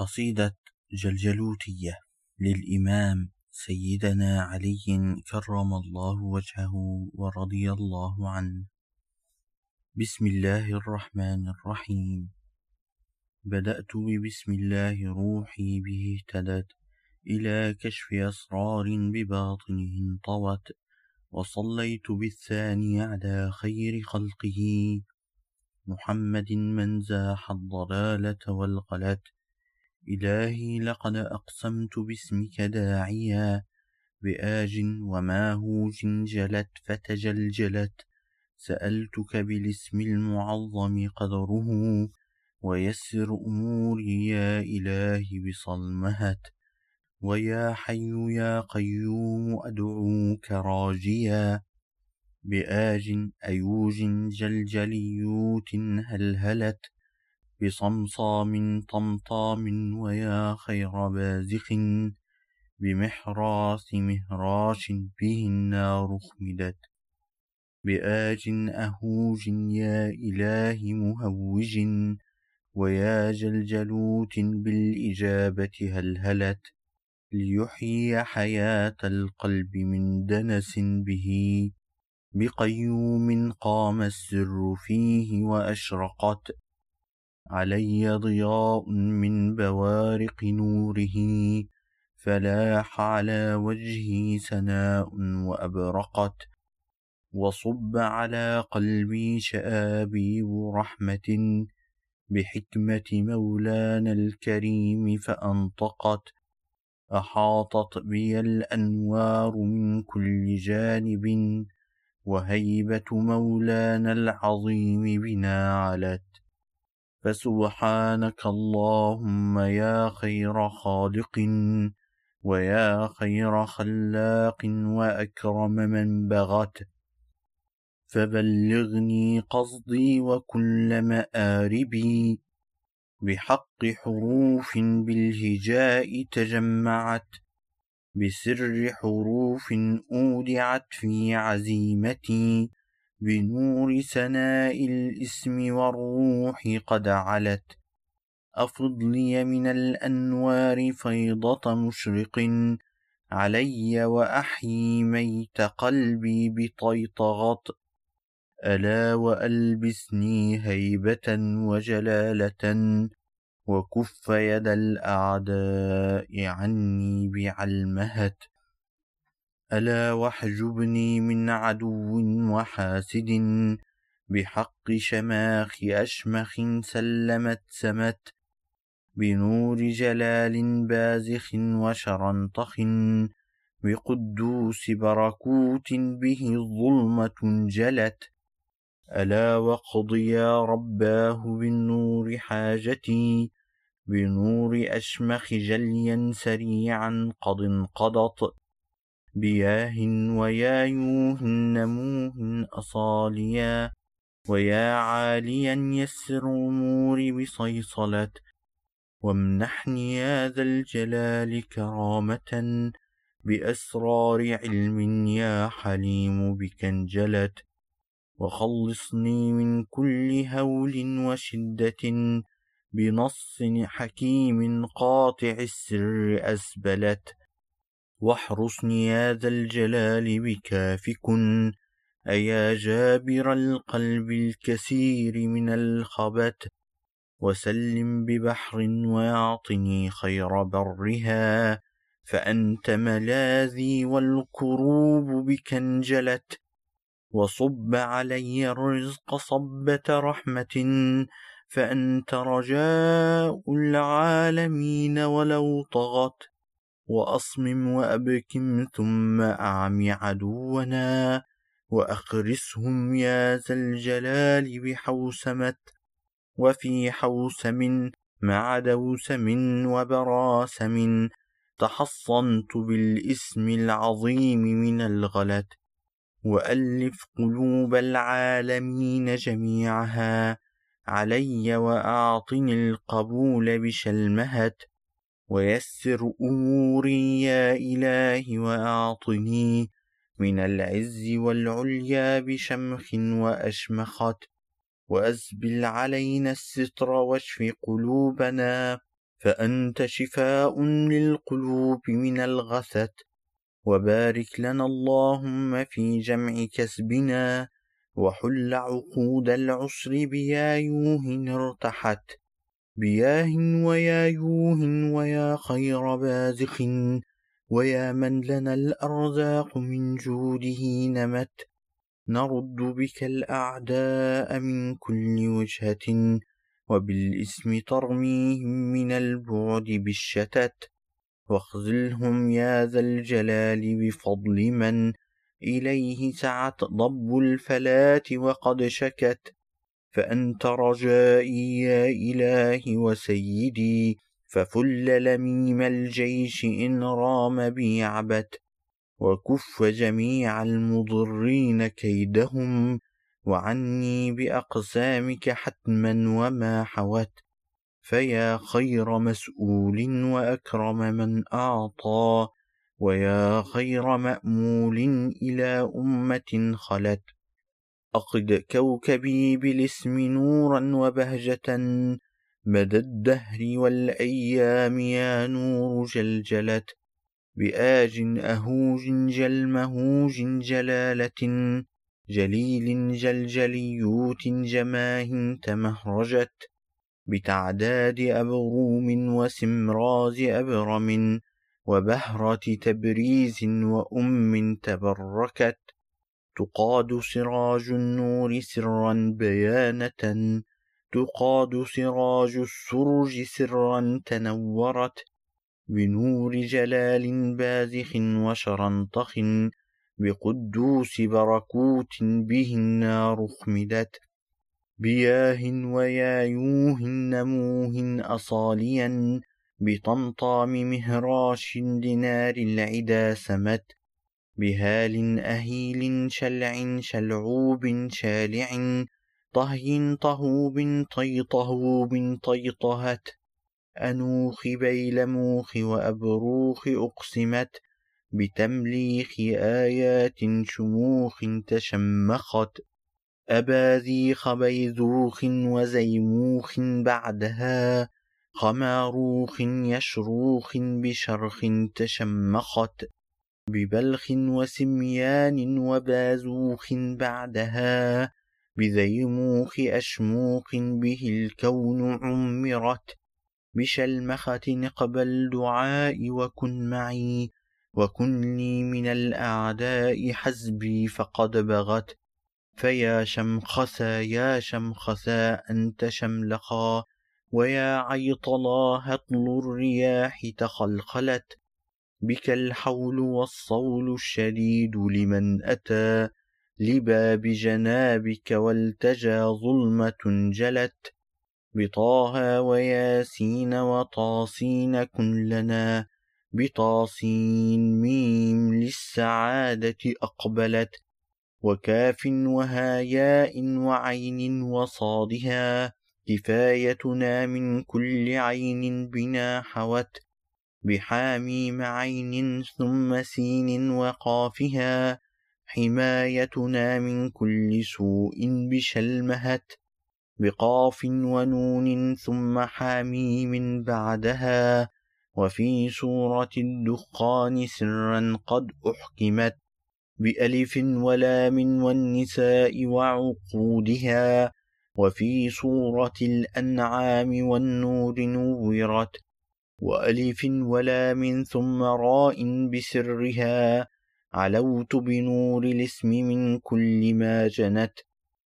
قصيدة جلجلوتية للإمام سيدنا علي كرم الله وجهه ورضي الله عنه. بسم الله الرحمن الرحيم. بدأت ببسم الله روحي به اهتدت إلى كشف أسرار بباطنه انطوت وصليت بالثاني على خير خلقه. محمد من زاح الضلالة والغلت إلهي لقد أقسمت باسمك داعيا بآج وماهوج جلت فتجلجلت. سألتك بالاسم المعظم قدره ويسر أموري يا إلهي بصلمهت. ويا حي يا قيوم أدعوك راجيا. بآج أيوج جلجليوت هلهلت. بصمصام طمطام ويا خير بازخ بمحراث مهراش به النار خمدت بآج أهوج يا إله مهوج ويا جلجلوت بالإجابة هلهلت ليحيي حياة القلب من دنس به بقيوم قام السر فيه وأشرقت علي ضياء من بوارق نوره فلاح على وجهي سناء وأبرقت وصب على قلبي شآبيب رحمة بحكمة مولانا الكريم فأنطقت. أحاطت بي الأنوار من كل جانب وهيبة مولانا العظيم بنا علت. فسبحانك اللهم يا خير خالق ويا خير خلاق وأكرم من بغت فبلغني قصدي وكل مآربي بحق حروف بالهجاء تجمعت بسر حروف أودعت في عزيمتي بنور سناء الإسم والروح قد علت. أفض لي من الأنوار فيضة مشرق علي وأحيي ميت قلبي بطيطغط ألا وألبسني هيبة وجلالة وكف يد الأعداء عني بعلمهت ألا واحجبني من عدو وحاسد بحق شماخ أشمخ سلمت سمت بنور جلال بازخ وشرنطخ بقدوس بركوت به الظلمة جلت ألا واقض يا رباه بالنور حاجتي بنور أشمخ جليا سريعا قد انقضت بياه ويايوه نموه أصاليا ويا عاليا يسر أموري بصيصلة وامنحني يا ذا الجلال كرامة بأسرار علم يا حليم بك انجلت وخلصني من كل هول وشدة بنص حكيم قاطع السر أسبلت واحرسني يا ذا الجلال بكاف كن. أيا جابر القلب الكسير من الخبت وسلم ببحر وأعطني خير برها. فأنت ملاذي والكروب بك انجلت. وصب علي الرزق صبة رحمة. فأنت رجاء العالمين ولو طغت. وأصمم وأبكم ثم أعمي عدونا وأخرسهم يا ذا الجلال بحوسمة وفي حوسم مع دوسم وبراسم تحصنت بالإسم العظيم من الغلت وألف قلوب العالمين جميعها علي وأعطني القبول بشلمهت ويسر أموري يا إلهي وأعطني من العز والعليا بشمخ وأشمخت وأزبل علينا الستر واشف قلوبنا فأنت شفاء للقلوب من الغثت وبارك لنا اللهم في جمع كسبنا وحل عقود العسر بيايوه ارتحت. بياه ويايوه ويا خير بازخ ويا من لنا الأرزاق من جوده نمت. نرد بك الأعداء من كل وجهة وبالإسم ترميهم من البعد بالشتت. واخذلهم يا ذا الجلال بفضل من إليه سعت ضب الفلاة وقد شكت. فأنت رجائي يا إلهي وسيدي ففل لميم الجيش إن رام بي عبت وكف جميع المضرين كيدهم وعني بأقسامك حتما وما حوت. فيا خير مسؤول وأكرم من أعطى ويا خير مأمول إلى أمة خلت. أقد كوكبي بالاسم نورا وبهجة. مدى الدهر والأيام يا نور جلجلت. بآج أهوج جلمهوج جلالة. جليل جلجليوت جماه تمهرجت. بتعداد أبروم وسمراز أبرم. وبهرة تبريز وأم تبركت. تقاد سراج النور سرا بيانة تقاد سراج السرج سرا تنورت بنور جلال بازخ وشرنطخ بقدوس بركوت به النار خمدت بياه ويايوه نموه أصاليا بطمطام مهراش دينار العدا سمت. بهال أهيل شلع شلعوب شالع طهي طهوب طيطهوب طيطهت أنوخ بيلموخ وأبروخ أقسمت بتمليخ آيات شموخ تشمخت أباذيخ بيذوخ وزيموخ بعدها خماروخ يشروخ بشرخ تشمخت ببلخ وسميان وبازوخ بعدها بذيموخ أشموخ به الكون عمرت. بشلمخة نقبل دعائي وكن معي وكن لي من الأعداء حزبي فقد بغت. فيا شمخسا يا شمخسا أنت شملخا ويا عيطلا هطل الرياح تخلخلت. بك الحول والصول الشديد لمن أتى لباب جنابك والتجى ظلمة جلت بطاها وياسين وطاسين كن لنا بطاسين ميم للسعادة أقبلت وكاف وهاياء وعين وصادها كفايتنا من كل عين بنا حوت بحاميم عين ثم سين وقافها حمايتنا من كل سوء بشلمهت بقاف ونون ثم حاميم بعدها وفي سورة الدخان سرا قد أحكمت بألف ولام والنساء وعقودها وفي سورة الأنعام والنور نورت وألف ولام ثم راء بسرها. علوت بنور الاسم من كل ما جنت.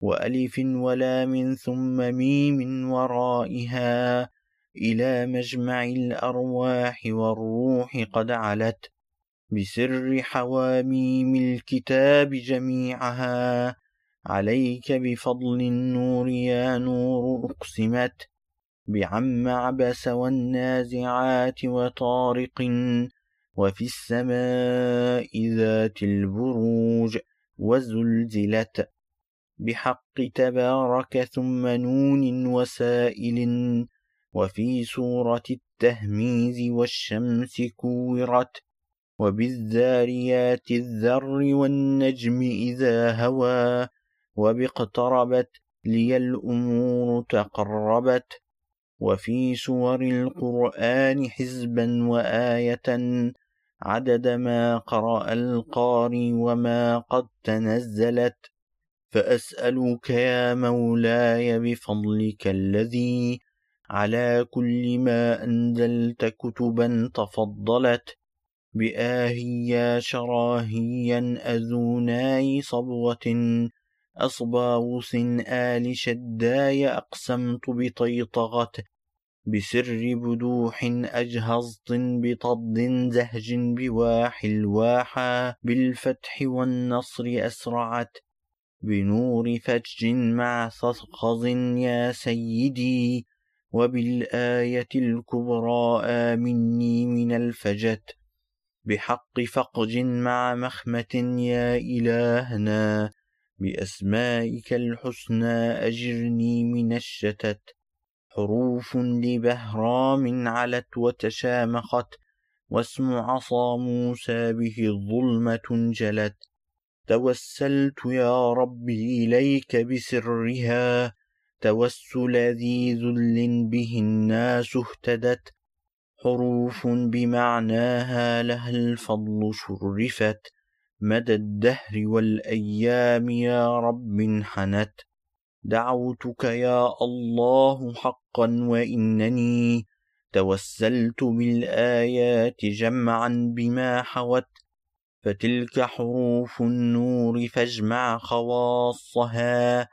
وألف ولام ثم ميم ورائها. إلى مجمع الأرواح والروح قد علت. بسر حواميم الكتاب جميعها. عليك بفضل النور يا نور أقسمت. بعم عبس والنازعات وطارق وفي السماء ذات البروج وزلزلت بحق تبارك ثم نون وسائل وفي سورة التهميز والشمس كورت وبالذاريات الذر والنجم إذا هوى وباقتربت لي الأمور تقربت وفي سور القرآن حزبا وآية عدد ما قرأ القاري وما قد تنزلت فأسألك يا مولاي بفضلك الذي على كل ما أنزلت كتبا تفضلت بآهيا شراهيا أذوناي صبوة أصباوس آل شداي أقسمت بطيطغة بسر بدوح أجهزت بطد زهج بواح الواحى بالفتح والنصر أسرعت بنور فج مع صخز يا سيدي وبالآية الكبرى آمني من الفجت بحق فقج مع مخمة يا إلهنا بأسمائك الحسنى أجرني من الشتت. حروف لبهرام علت وتشامخت واسم عصا موسى به الظلمة جلت توسلت يا ربي إليك بسرها توسل ذي ذل به الناس اهتدت. حروف بمعناها لها الفضل شرفت. مدى الدهر والأيام يا رب حنت دعوتك يا الله حقا وإنني توسلت بالآيات جمعا بما حوت. فتلك حروف النور فاجمع خواصها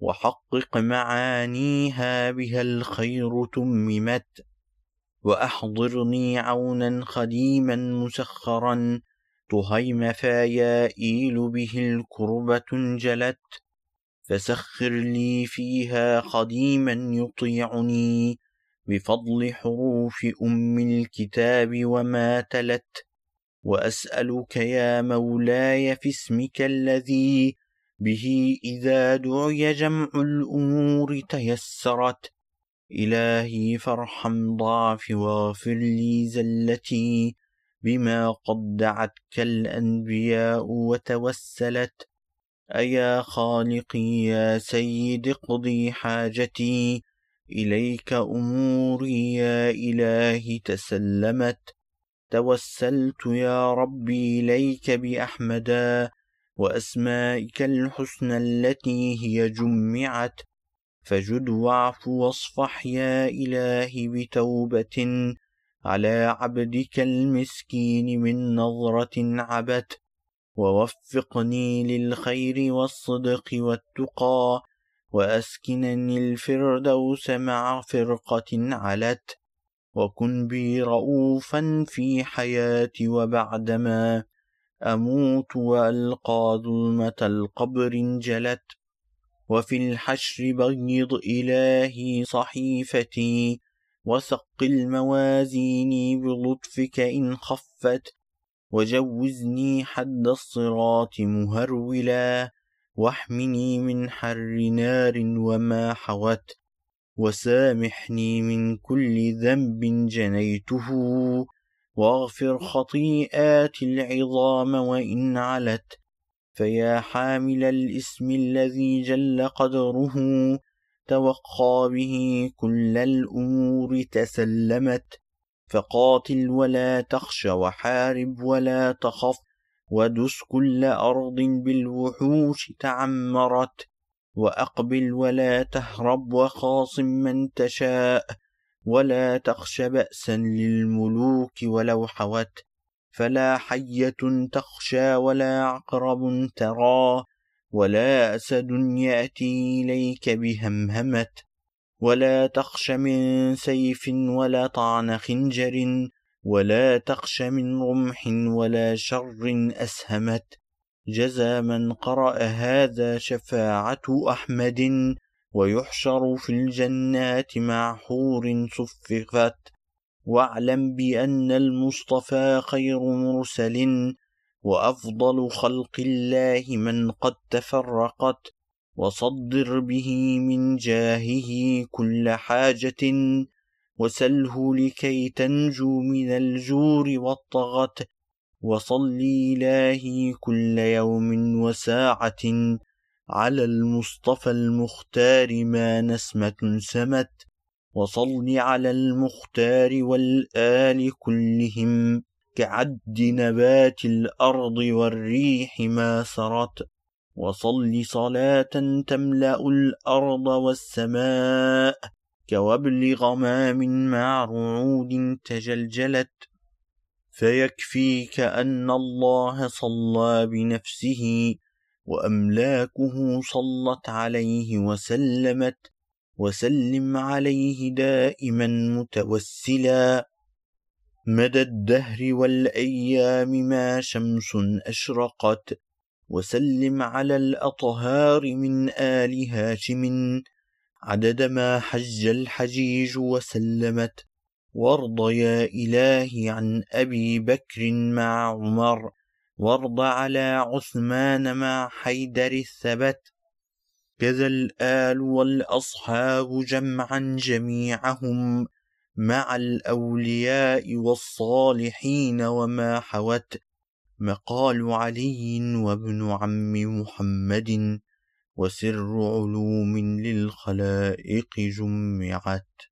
وحقق معانيها بها الخير تممت. وأحضرني عونا خديما مسخرا تهيم فيائيل به الكربة انجلت فسخر لي فيها خديما يطيعني بفضل حروف أم الكتاب وما تلت. وأسألك يا مولاي في اسمك الذي به إذا دعي جمع الأمور تيسرت. إلهي فارحم ضعفي واغفر لي زلتي بما قد دعتك الأنبياء وتوسلت. أيا خالقي يا سيد اقضي حاجتي. إليك أموري يا إلهي تسلمت. توسلت يا ربي إليك بأحمدا وأسمائك الحسنى التي هي جمعت. فجد واعف واصفح يا إلهي بتوبة. على عبدك المسكين من نظرة عبت ووفقني للخير والصدق والتقى وأسكنني الفردوس مع فرقة علت وكن بي رؤوفا في حياتي وبعدما أموت وألقى ظلمة القبر انجلت وفي الحشر بيض إلهي صحيفتي وثق الموازين بلطفك إن خفت وجوزني حد الصراط مهرولا واحمني من حر نار وما حوت وسامحني من كل ذنب جنيته. واغفر خطيئات العظام وإن علت فيا حامل الإسم الذي جل قدره. توقى به كل الأمور تسلمت فقاتل ولا تخش وحارب ولا تخف ودس كل أرض بالوحوش تعمرت وأقبل ولا تهرب وخاصم من تشاء ولا تخش بأسا للملوك ولو حوت فلا حية تخشى ولا عقرب ترى ولا أسد يأتي إليك بهمهمة ولا تخش من سيف ولا طعن خنجر ولا تخش من رمح ولا شر أسهمت. جزى من قرأ هذا شفاعة أحمد ويحشر في الجنات مع حور صفقت. واعلم بأن المصطفى خير مرسل وأفضل خلق الله من قد تفرقت وصدر به من جاهه كل حاجة وسله لكي تنجو من الجور والطغت وصلي إلهي كل يوم وساعة على المصطفى المختار ما نسمة سمت وصل على المختار والآل كلهم. كعد نبات الأرض والريح ما سرت وصل صلاة تملأ الأرض والسماء كوبل غمام مع رعود تجلجلت. فيكفيك أن الله صلى بنفسه وأملاكه صلت عليه وسلمت وسلم عليه دائما متوسلا. مدى الدهر والأيام ما شمس أشرقت وسلم على الأطهار من آل هاشم. عدد ما حج الحجيج وسلمت وارض يا إلهي عن أبي بكر مع عمر وارض على عثمان مع حيدر الثبت. كذا الآل والأصحاب جمعا جميعهم مع الأولياء والصالحين وما حوت مقال علي وابن عم محمد وسر علوم للخلائق جمعت.